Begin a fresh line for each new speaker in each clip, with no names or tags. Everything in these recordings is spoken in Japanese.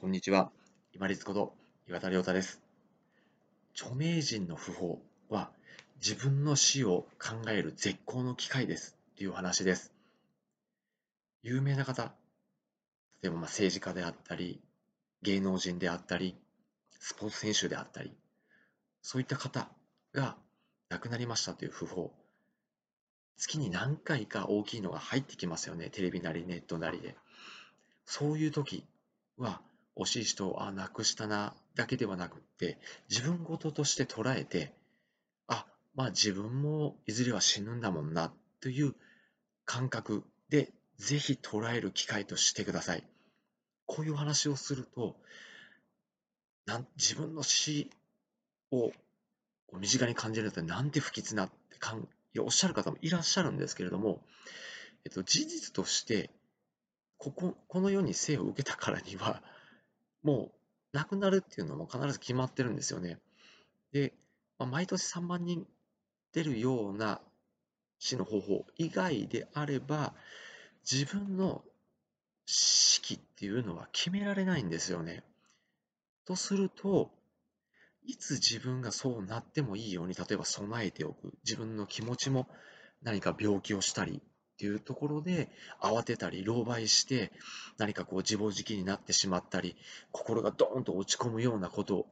こんにちは。今立こと岩田亮太です。著名人の訃報は自分の死を考える絶好の機会ですという話です。有名な方、例えばま政治家であったり、芸能人であったり、スポーツ選手であったり、そういった方が亡くなりましたという訃報、月に何回か大きいのが入ってきますよね、テレビなりネットなりで。そういう時は、惜しい人を、あ、亡くしたな、だけではなくって、自分事として捉えて、あ、まあ自分もいずれは死ぬんだもんな、という感覚で、ぜひ捉える機会としてください。こういう話をすると、なん自分の死を身近に感じるとなんて不吉なってかんいやおっしゃる方もいらっしゃるんですけれども、えっと、事実としてこここの世に生を受けたからにはもう亡くなるっていうのも必ず決まってるんですよね。で、まあ、毎年3万人出るような死の方法以外であれば、自分の死期っていうのは決められないんですよね。とすると、いつ自分がそうなってもいいように、例えば備えておく。自分の気持ちも何か病気をしたり、っていうところで慌てたり狼狽して何かこう自暴自棄になってしまったり心がドーンと落ち込むようなこと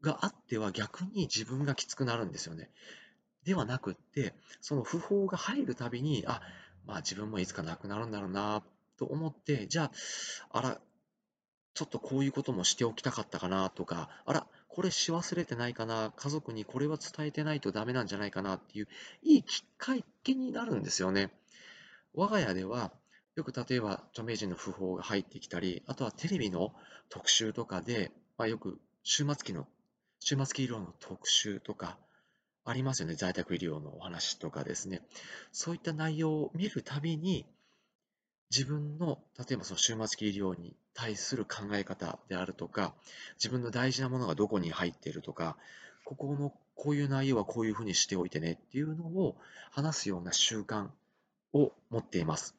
があっては逆に自分がきつくなるんですよね。ではなくってその訃報が入るたびにあまあ自分もいつか亡くなるんだろうなと思ってじゃああらちょっとこういうこともしておきたかったかなとかあらこれし忘れてないかな家族にこれは伝えてないとダメなんじゃないかなっていういいきっかけになるんですよね。我が家では、よく例えば著名人の訃報が入ってきたり、あとはテレビの特集とかで、まあ、よく終末期の、終末期医療の特集とか、ありますよね。在宅医療のお話とかですね。そういった内容を見るたびに、自分の、例えばその終末期医療に対する考え方であるとか、自分の大事なものがどこに入っているとか、ここのこういう内容はこういうふうにしておいてねっていうのを話すような習慣を持っています。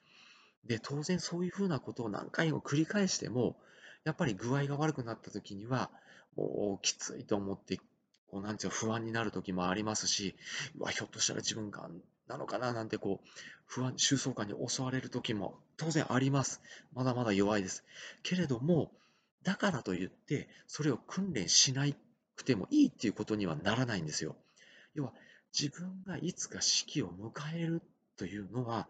で、当然そういうふうなことを何回も繰り返しても、やっぱり具合が悪くなった時には、もうきついと思って、こうなんていう不安になる時もありますし、ひょっとしたら自分がなのかななんてこう、不安、収束感に襲われる時も当然あります。まだまだ弱いです。けれども、だからといって、それを訓練しなくてもいいっていうことにはならないんですよ。要は、自分がいつか死期を迎えるというのは、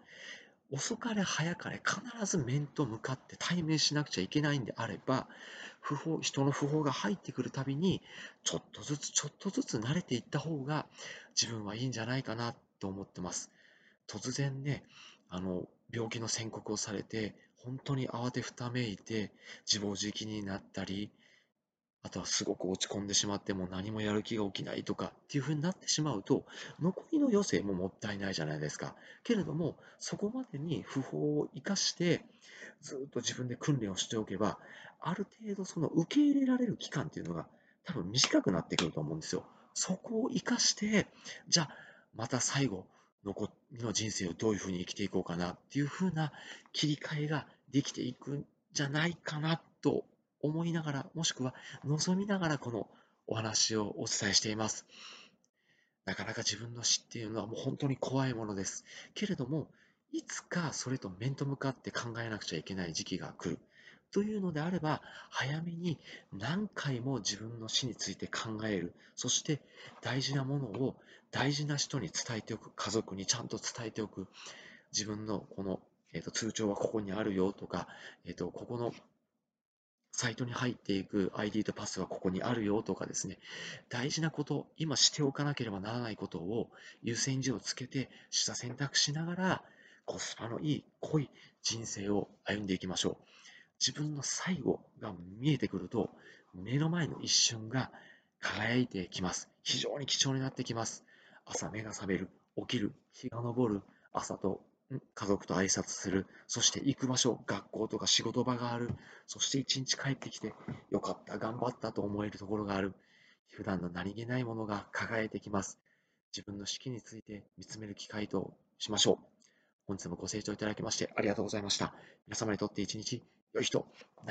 遅かれ早かれ必ず面と向かって対面しなくちゃいけないんであれば、不法、人の不法が入ってくるたびに、ちょっとずつちょっとずつ慣れていった方が自分はいいんじゃないかなと思ってます。突然ね、あの、病気の宣告をされて、本当に慌てふためいて、自暴自棄になったり、あとはすごく落ち込んでしまっても何もやる気が起きないとかっていうふうになってしまうと残りの余生ももったいないじゃないですか。けれどもそこまでに不法を生かしてずっと自分で訓練をしておけばある程度その受け入れられる期間っていうのが多分短くなってくると思うんですよ。そこを生かしてじゃあまた最後残りの人生をどういうふうに生きていこうかなっていうふうな切り替えができていくんじゃないかなと思いながら、もしくは望みながらこのお話をお伝えしています。なかなか自分の死っていうのはもう本当に怖いものです。けれども、いつかそれと面と向かって考えなくちゃいけない時期が来る。というのであれば、早めに何回も自分の死について考える。そして大事なものを大事な人に伝えておく。家族にちゃんと伝えておく。自分のこの、えーと、通帳はここにあるよとか、えーとここのサイトに入っていく ID とパスはここにあるよとかですね、大事なこと、今しておかなければならないことを優先順位をつけて、下選択しながら、コスパのいい、濃い人生を歩んでいきましょう。自分の最後が見えてくると、目の前の一瞬が輝いてきます。非常に貴重になってきます。朝目が覚める、起きる、日が昇る、朝と家族と挨拶する、そして行く場所、学校とか仕事場がある、そして一日帰ってきて、よかった、頑張ったと思えるところがある。普段の何気ないものが輝いてきます。自分の四季について見つめる機会としましょう。本日もご清聴いただきましてありがとうございました。皆様にとって一日良い日となり